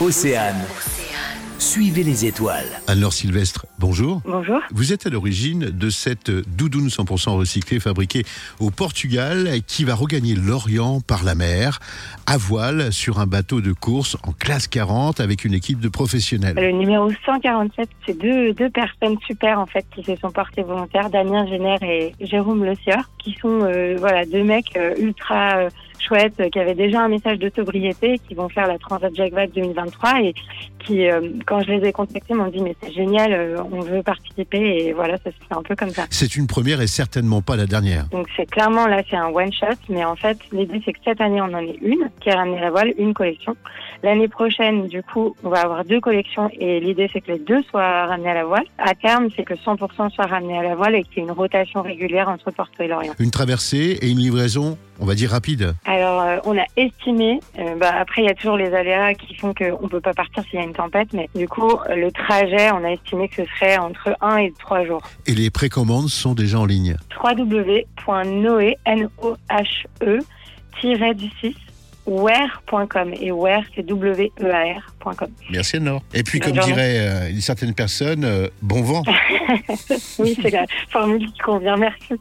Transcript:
Océane. Suivez les étoiles. Anne-Laure Sylvestre, bonjour. Bonjour. Vous êtes à l'origine de cette doudoune 100% recyclée fabriquée au Portugal qui va regagner l'Orient par la mer à voile sur un bateau de course en classe 40 avec une équipe de professionnels. Le numéro 147, c'est deux, deux personnes super en fait qui se sont portées volontaires, Damien Génère et Jérôme Le Sieur, qui sont euh, voilà deux mecs euh, ultra euh, chouettes qui avaient déjà un message de sobriété, qui vont faire la Transat Jacques Vague 2023 et qui, euh, quand je les ai contactés, m'ont dit mais c'est génial, euh, on veut participer et voilà, ça se fait un peu comme ça. C'est une première et certainement pas la dernière. Donc c'est clairement là c'est un one shot, mais en fait l'idée c'est que cette année on en ait une qui a ramené la voile, une collection. L'année prochaine du coup on va avoir deux collections et l'idée c'est que les deux soient ramenés à la voile. À terme c'est que 100% soient ramenés à la voile et qu'il y ait une rotation régulière entre Porto et Lorient. Une traversée et une livraison, on va dire rapide. Alors euh, on a estimé, euh, bah, après il y a toujours les aléas qui font qu'on peut pas partir s'il y a une tempête, mais du coup le trajet on a estimé que ce serait entre 1 et 3 jours. Et les précommandes sont déjà en ligne. www.noe, N-O-H-E, du 6, where.com. Et where, c'est W-E-A-R.com. Merci Anne-Laure. Et puis Bonne comme journée. dirait euh, une certaine personne, euh, bon vent. Oui, c'est la formule qui convient. Merci.